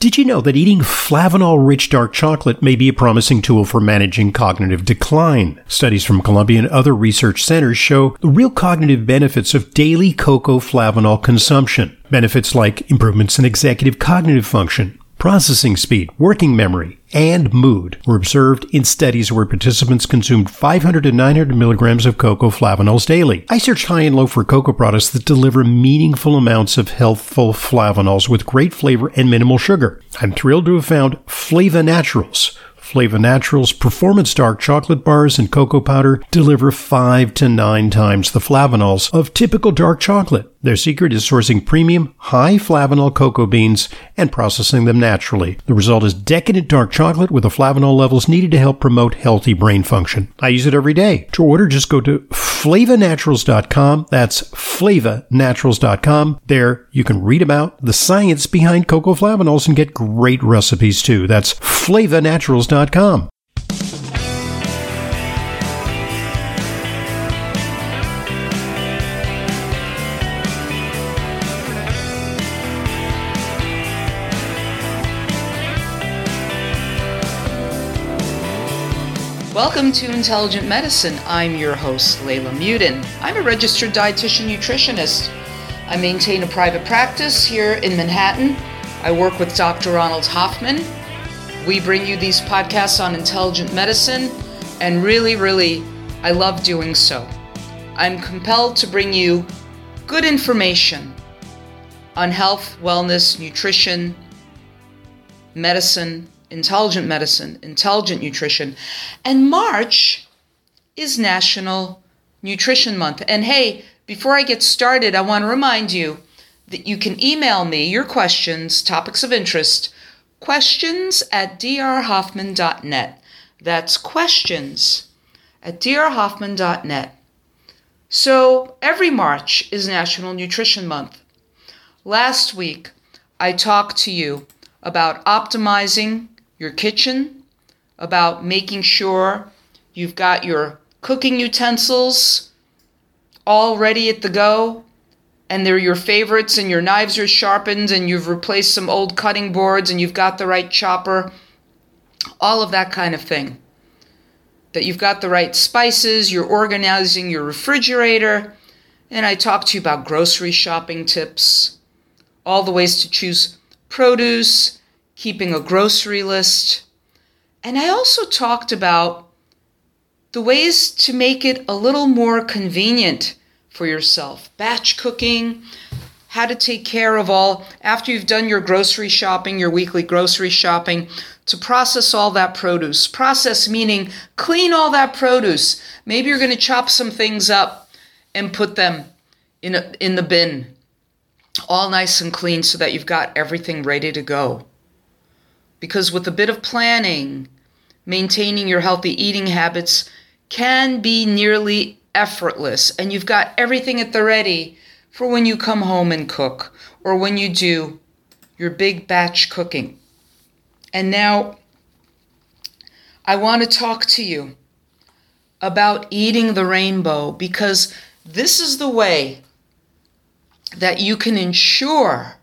Did you know that eating flavanol rich dark chocolate may be a promising tool for managing cognitive decline? Studies from Columbia and other research centers show the real cognitive benefits of daily cocoa flavanol consumption. Benefits like improvements in executive cognitive function, processing speed, working memory, and mood were observed in studies where participants consumed 500 to 900 milligrams of cocoa flavanols daily. I searched high and low for cocoa products that deliver meaningful amounts of healthful flavanols with great flavor and minimal sugar. I'm thrilled to have found Flava Naturals Flava Naturals performance dark chocolate bars and cocoa powder deliver five to nine times the flavanols of typical dark chocolate. Their secret is sourcing premium, high flavanol cocoa beans and processing them naturally. The result is decadent dark chocolate with the flavanol levels needed to help promote healthy brain function. I use it every day. To order, just go to flavanaturals.com. That's flavanaturals.com. There you can read about the science behind cocoa flavanols and get great recipes too. That's flavanaturals.com. Welcome to Intelligent Medicine. I'm your host, Leyla Muedin. I'm a registered dietitian nutritionist. I maintain a private practice here in Manhattan. I work with Dr. Ronald Hoffman. We bring you these podcasts on intelligent medicine, and really, really, I love doing so. I'm compelled to bring you good information on health, wellness, nutrition, medicine, intelligent medicine, intelligent nutrition. And March is National Nutrition Month. And hey, before I get started, I want to remind you that you can email me your questions, topics of interest, questions at drhoffman.net. That's questions at drhoffman.net. So every March is National Nutrition Month. Last week, I talked to you about optimizing your kitchen, about making sure you've got your cooking utensils all ready at the go and they're your favorites and your knives are sharpened and you've replaced some old cutting boards and you've got the right chopper, all of that kind of thing. That you've got the right spices, you're organizing your refrigerator, and I talked to you about grocery shopping tips, all the ways to choose produce, keeping a grocery list. And I also talked about the ways to make it a little more convenient for yourself. Batch cooking, how to take care of all, after you've done your grocery shopping, your weekly grocery shopping, to process all that produce. Process meaning clean all that produce. Maybe you're going to chop some things up and put them in, a, in the bin, all nice and clean so that you've got everything ready to go. Because with a bit of planning, maintaining your healthy eating habits can be nearly effortless, and you've got everything at the ready for when you come home and cook or when you do your big batch cooking. And now I want to talk to you about eating the rainbow because this is the way that you can ensure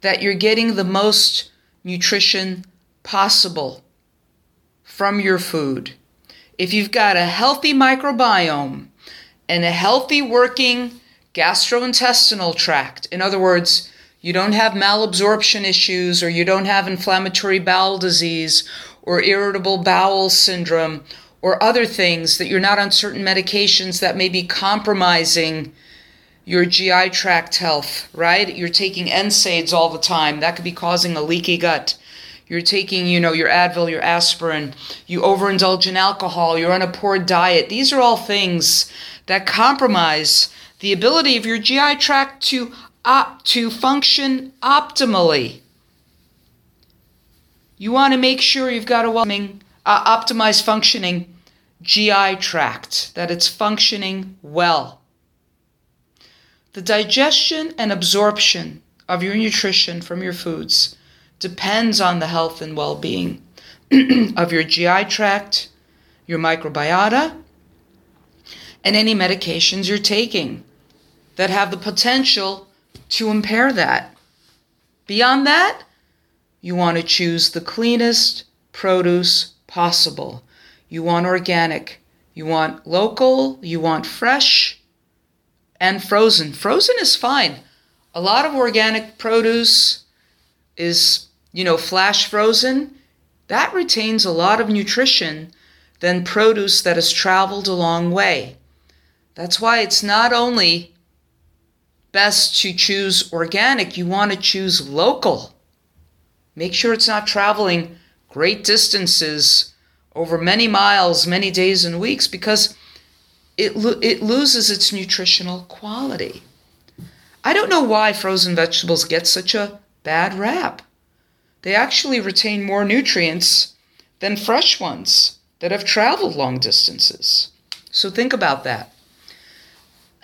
that you're getting the most nutrition possible from your food. If you've got a healthy microbiome and a healthy working gastrointestinal tract, in other words, you don't have malabsorption issues or you don't have inflammatory bowel disease or irritable bowel syndrome or other things that you're not on certain medications that may be compromising your GI tract health, right? You're taking NSAIDs all the time. That could be causing a leaky gut. You're taking, you know, your Advil, your aspirin. You overindulge in alcohol. You're on a poor diet. These are all things that compromise the ability of your GI tract to op- to function optimally. You want to make sure you've got a well uh, optimized functioning GI tract, that it's functioning well. The digestion and absorption of your nutrition from your foods depends on the health and well being of your GI tract, your microbiota, and any medications you're taking that have the potential to impair that. Beyond that, you want to choose the cleanest produce possible. You want organic, you want local, you want fresh, and frozen. Frozen is fine. A lot of organic produce is, you know, flash frozen. That retains a lot of nutrition than produce that has traveled a long way. That's why it's not only best to choose organic, you want to choose local. Make sure it's not traveling great distances over many miles, many days and weeks because it, lo- it loses its nutritional quality. I don't know why frozen vegetables get such a bad rap. They actually retain more nutrients than fresh ones that have traveled long distances. So think about that.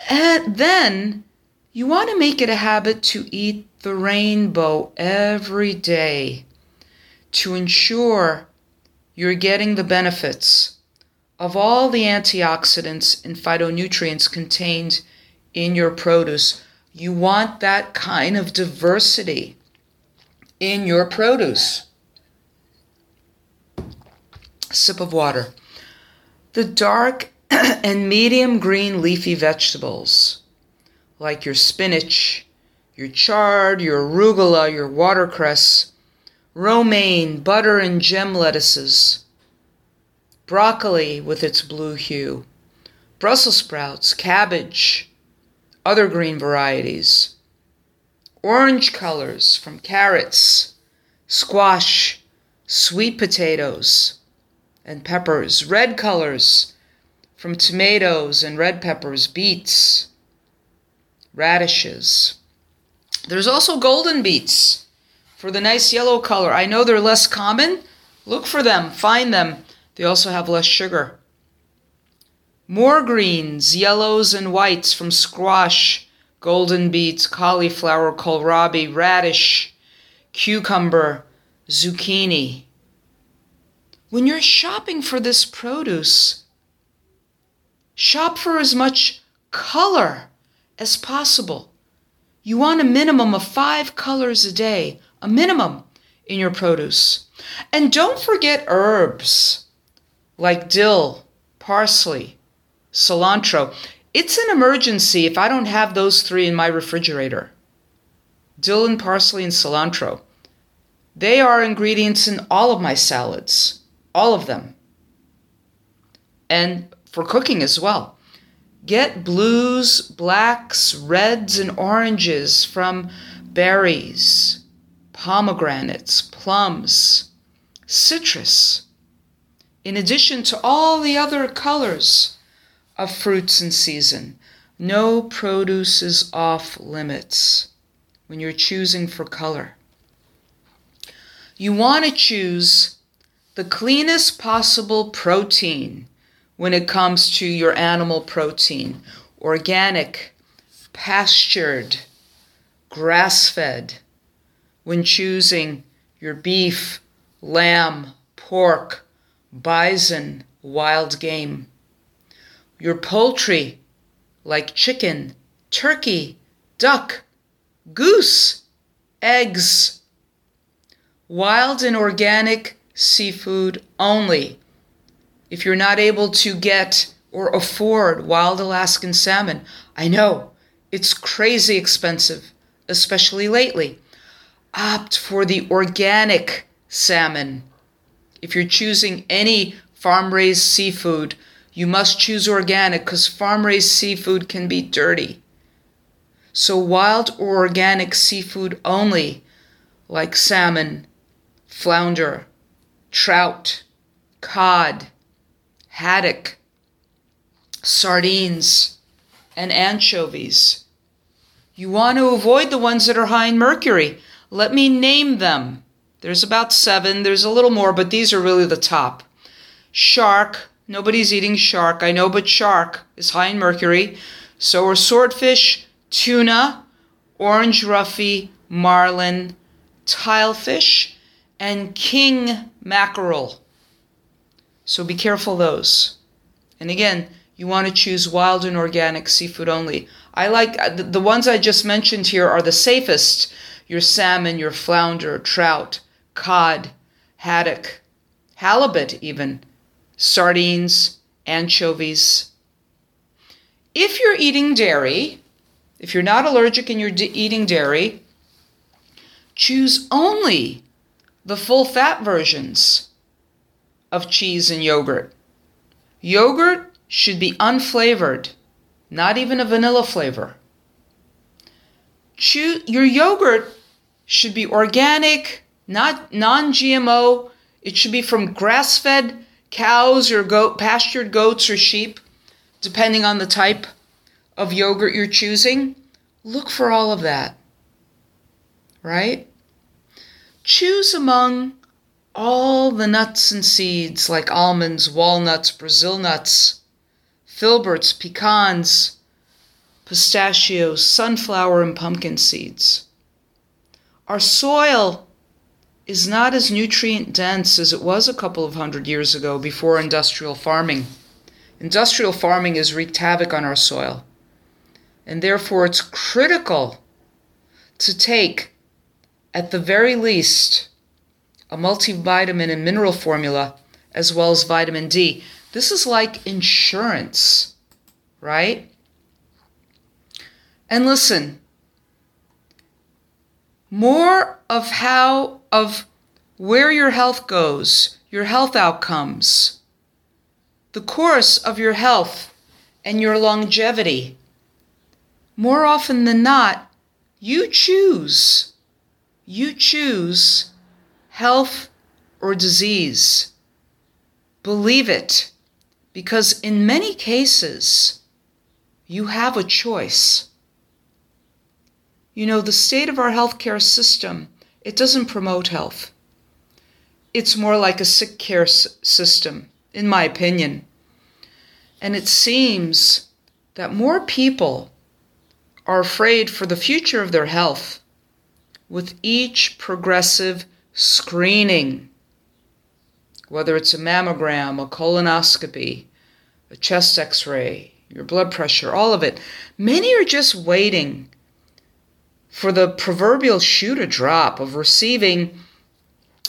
And then you want to make it a habit to eat the rainbow every day to ensure you're getting the benefits of all the antioxidants and phytonutrients contained in your produce. You want that kind of diversity in your produce. Sip of water. The dark and medium green leafy vegetables, like your spinach, your chard, your arugula, your watercress, romaine, butter, and gem lettuces, broccoli with its blue hue, Brussels sprouts, cabbage, other green varieties, orange colors from carrots, squash, sweet potatoes, and peppers, red colors from tomatoes and red peppers, beets, radishes. There's also golden beets for the nice yellow color. I know they're less common. Look for them, find them. They also have less sugar. More greens, yellows, and whites from squash, golden beets, cauliflower, kohlrabi, radish, cucumber, zucchini. When you're shopping for this produce, shop for as much color as possible. You want a minimum of five colors a day, a minimum in your produce. And don't forget herbs like dill, parsley, cilantro. It's an emergency if I don't have those three in my refrigerator dill and parsley and cilantro. They are ingredients in all of my salads, all of them. And for cooking as well. Get blues, blacks, reds, and oranges from berries, pomegranates, plums, citrus, in addition to all the other colors of fruits in season. No produce is off limits when you're choosing for color. You want to choose the cleanest possible protein when it comes to your animal protein organic, pastured, grass fed. When choosing your beef, lamb, pork, bison, wild game. Your poultry, like chicken, turkey, duck, goose, eggs. Wild and organic seafood only if you're not able to get or afford wild Alaskan salmon, I know it's crazy expensive, especially lately. Opt for the organic salmon. If you're choosing any farm raised seafood, you must choose organic because farm raised seafood can be dirty. So, wild or organic seafood only, like salmon, flounder, trout, cod haddock, sardines, and anchovies. You want to avoid the ones that are high in mercury. Let me name them. There's about seven, there's a little more, but these are really the top. Shark, nobody's eating shark, I know, but shark is high in mercury. So are swordfish, tuna, orange roughy, marlin, tilefish, and king mackerel. So be careful those. And again, you want to choose wild and organic seafood only. I like uh, the ones I just mentioned here are the safest your salmon, your flounder, trout, cod, haddock, halibut, even, sardines, anchovies. If you're eating dairy, if you're not allergic and you're d- eating dairy, choose only the full fat versions of cheese and yogurt. Yogurt should be unflavored, not even a vanilla flavor. Choose, your yogurt should be organic, not non-GMO. It should be from grass-fed cows or goat, pastured goats or sheep, depending on the type of yogurt you're choosing. Look for all of that. Right? Choose among all the nuts and seeds like almonds, walnuts, Brazil nuts, filberts, pecans, pistachios, sunflower, and pumpkin seeds. Our soil is not as nutrient dense as it was a couple of hundred years ago before industrial farming. Industrial farming has wreaked havoc on our soil, and therefore it's critical to take, at the very least, a multivitamin and mineral formula, as well as vitamin D. This is like insurance, right? And listen, more of how, of where your health goes, your health outcomes, the course of your health and your longevity. More often than not, you choose. You choose health or disease. Believe it, because in many cases, you have a choice. You know, the state of our healthcare system, it doesn't promote health. It's more like a sick care s- system, in my opinion. And it seems that more people are afraid for the future of their health with each progressive screening, whether it's a mammogram, a colonoscopy, a chest x ray, your blood pressure, all of it. Many are just waiting for the proverbial shoe to drop of receiving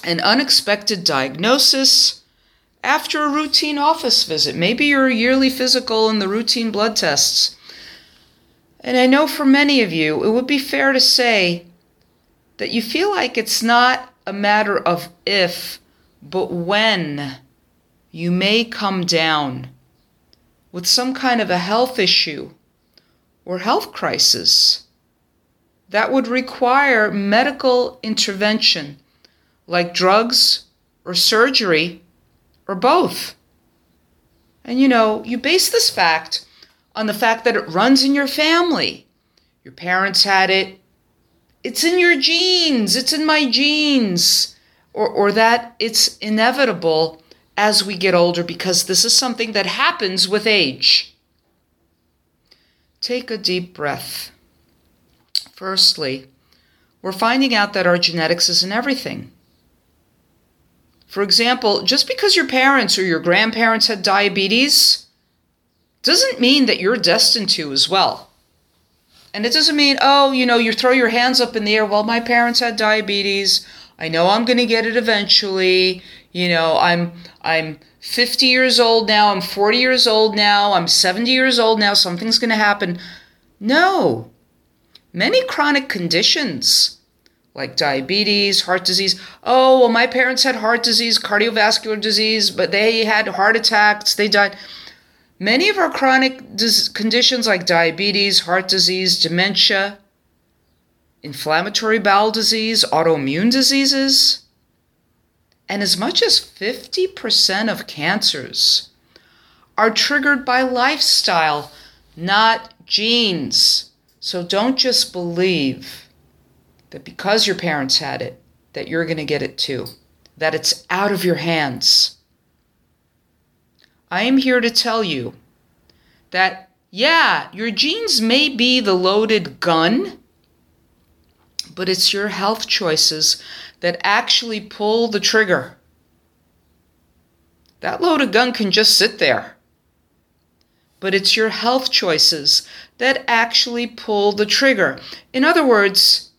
an unexpected diagnosis after a routine office visit, maybe your yearly physical and the routine blood tests. And I know for many of you, it would be fair to say that you feel like it's not a matter of if, but when you may come down with some kind of a health issue or health crisis that would require medical intervention, like drugs or surgery or both. And you know, you base this fact on the fact that it runs in your family. Your parents had it, it's in your genes, it's in my genes, or, or that it's inevitable as we get older because this is something that happens with age. Take a deep breath. Firstly, we're finding out that our genetics isn't everything. For example, just because your parents or your grandparents had diabetes doesn't mean that you're destined to as well. And it doesn't mean, oh, you know, you throw your hands up in the air, well, my parents had diabetes. I know I'm going to get it eventually. You know, I'm I'm 50 years old now, I'm 40 years old now, I'm 70 years old now, something's going to happen. No. Many chronic conditions like diabetes, heart disease. Oh, well, my parents had heart disease, cardiovascular disease, but they had heart attacks, they died. Many of our chronic dis- conditions like diabetes, heart disease, dementia, inflammatory bowel disease, autoimmune diseases, and as much as 50% of cancers are triggered by lifestyle, not genes. So don't just believe that because your parents had it, that you're going to get it too, that it's out of your hands. I am here to tell you that, yeah, your genes may be the loaded gun, but it's your health choices that actually pull the trigger. That loaded gun can just sit there. But it's your health choices that actually pull the trigger. In other words,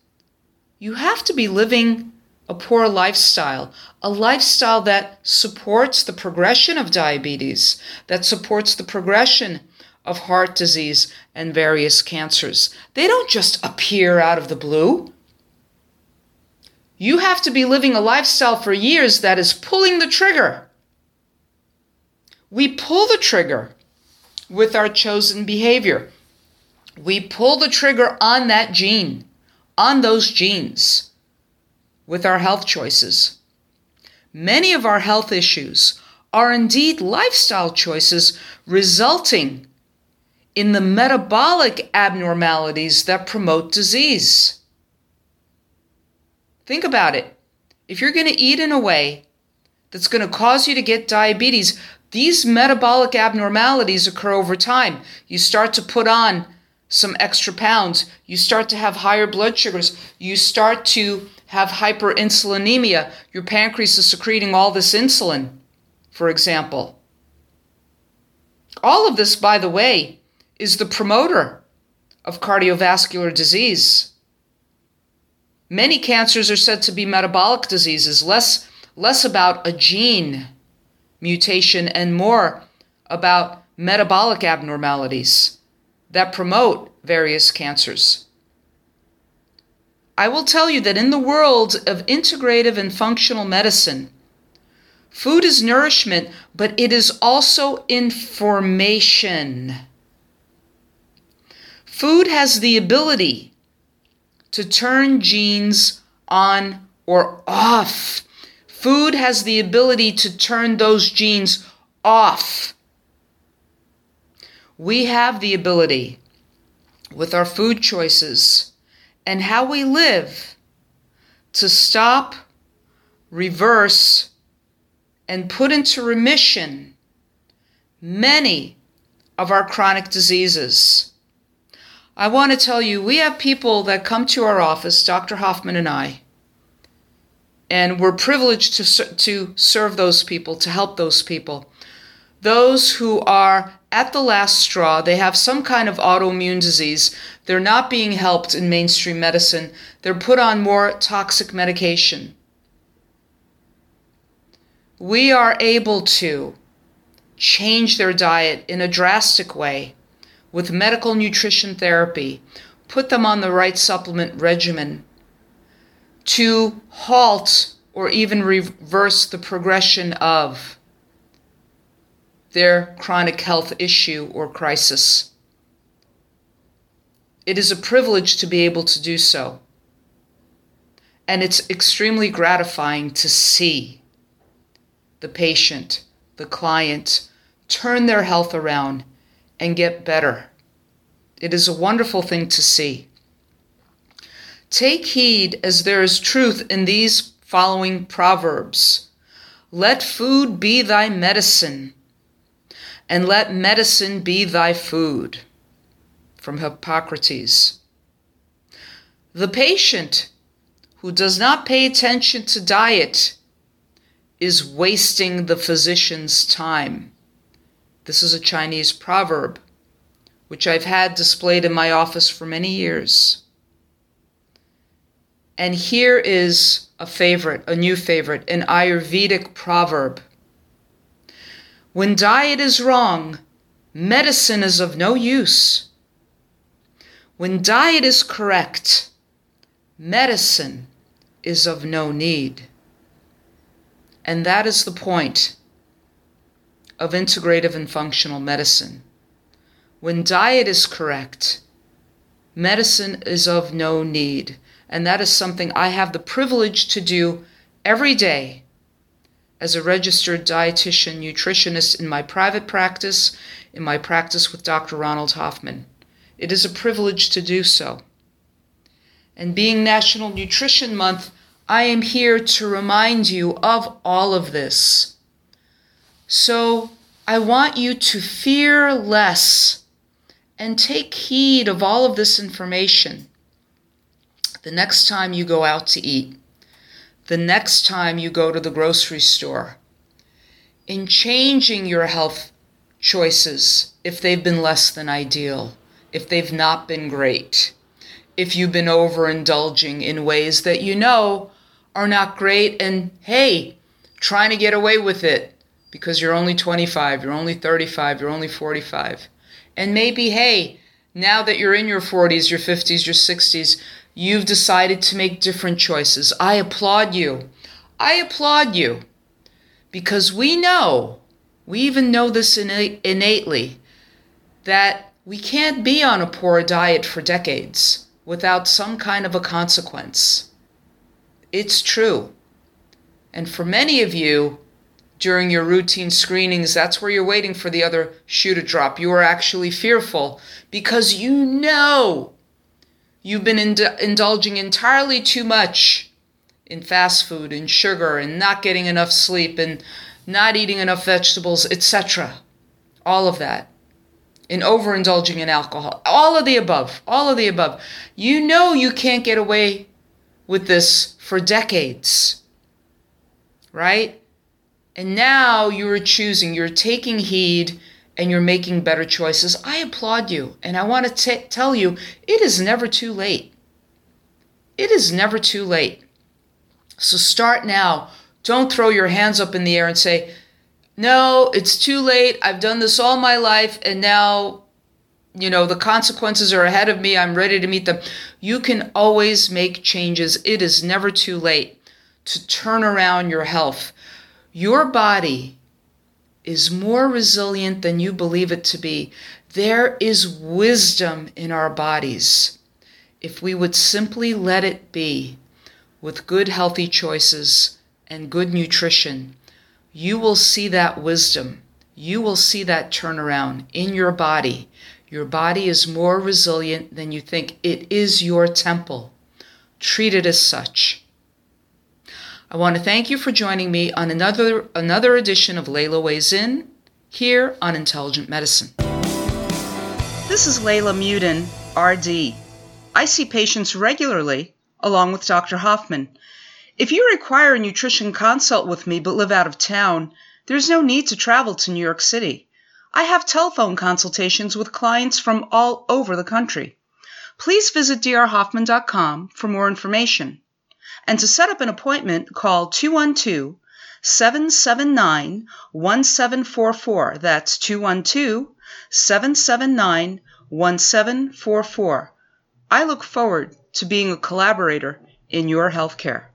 you have to be living a poor lifestyle, a lifestyle that supports the progression of diabetes, that supports the progression of heart disease and various cancers. They don't just appear out of the blue. You have to be living a lifestyle for years that is pulling the trigger. We pull the trigger with our chosen behavior. We pull the trigger on that gene, on those genes, with our health choices. Many of our health issues are indeed lifestyle choices resulting in the metabolic abnormalities that promote disease. Think about it. If you're going to eat in a way that's going to cause you to get diabetes, these metabolic abnormalities occur over time. You start to put on some extra pounds, you start to have higher blood sugars, you start to have hyperinsulinemia. Your pancreas is secreting all this insulin, for example. All of this, by the way, is the promoter of cardiovascular disease. Many cancers are said to be metabolic diseases, less, less about a gene mutation and more about metabolic abnormalities that promote various cancers. I will tell you that in the world of integrative and functional medicine, food is nourishment, but it is also information. Food has the ability to turn genes on or off. Food has the ability to turn those genes off. We have the ability with our food choices and how we live to stop, reverse, and put into remission many of our chronic diseases. I want to tell you, we have people that come to our office, Dr. Hoffman and I, and we're privileged to, to serve those people, to help those people. Those who are at the last straw, they have some kind of autoimmune disease, they're not being helped in mainstream medicine, they're put on more toxic medication. We are able to change their diet in a drastic way with medical nutrition therapy, put them on the right supplement regimen to halt or even reverse the progression of their chronic health issue or crisis. It is a privilege to be able to do so. And it's extremely gratifying to see the patient, the client, turn their health around and get better. It is a wonderful thing to see. Take heed as there is truth in these following proverbs. Let food be thy medicine, and let medicine be thy food. From Hippocrates. The patient who does not pay attention to diet is wasting the physician's time. This is a Chinese proverb, which I've had displayed in my office for many years. And here is a favorite, a new favorite, an Ayurvedic proverb. When diet is wrong, medicine is of no use. When diet is correct, medicine is of no need. And that is the point of integrative and functional medicine. When diet is correct, medicine is of no need. And that is something I have the privilege to do every day as a registered dietitian nutritionist in my private practice, in my practice with Dr. Ronald Hoffman. It is a privilege to do so. And being National Nutrition Month, I am here to remind you of all of this. So I want you to fear less and take heed of all of this information the next time you go out to eat, the next time you go to the grocery store, in changing your health choices if they've been less than ideal, if they've not been great, if you've been overindulging in ways that you know are not great and hey, trying to get away with it because you're only 25, you're only 35, you're only 45. And maybe, hey, now that you're in your 40s, your 50s, your 60s, you've decided to make different choices. I applaud you. I applaud you because we know, we even know this innately, that we can't be on a poor diet for decades without some kind of a consequence. It's true. And for many of you, during your routine screenings, that's where you're waiting for the other shoe to drop. You are actually fearful because you know you've been ind- indulging entirely too much in fast food and sugar and not getting enough sleep and not eating enough vegetables, etc. All of that. In overindulging in alcohol. All of the above. All of the above. You know you can't get away with this for decades. Right? And now you're choosing, you're taking heed, and you're making better choices. I applaud you. And I want to t- tell you, it is never too late. It is never too late. So start now. Don't throw your hands up in the air and say, no, it's too late. I've done this all my life, and now, you know, the consequences are ahead of me. I'm ready to meet them. You can always make changes. It is never too late to turn around your health. Your body is more resilient than you believe it to be. There is wisdom in our bodies. If we would simply let it be with good, healthy choices and good nutrition, you will see that wisdom. You will see that turnaround in your body. Your body is more resilient than you think. It is your temple. Treat it as such. I want to thank you for joining me on another another edition of Leyla Weighs In here on Intelligent Medicine. This is Leyla Muedin, RD. I see patients regularly along with Dr. Hoffman. If you require a nutrition consult with me but live out of town, there's no need to travel to New York City. I have telephone consultations with clients from all over the country. Please visit drhoffman.com for more information. And to set up an appointment, call 212 779 1744. That's 212 779 1744. I look forward to being a collaborator in your healthcare.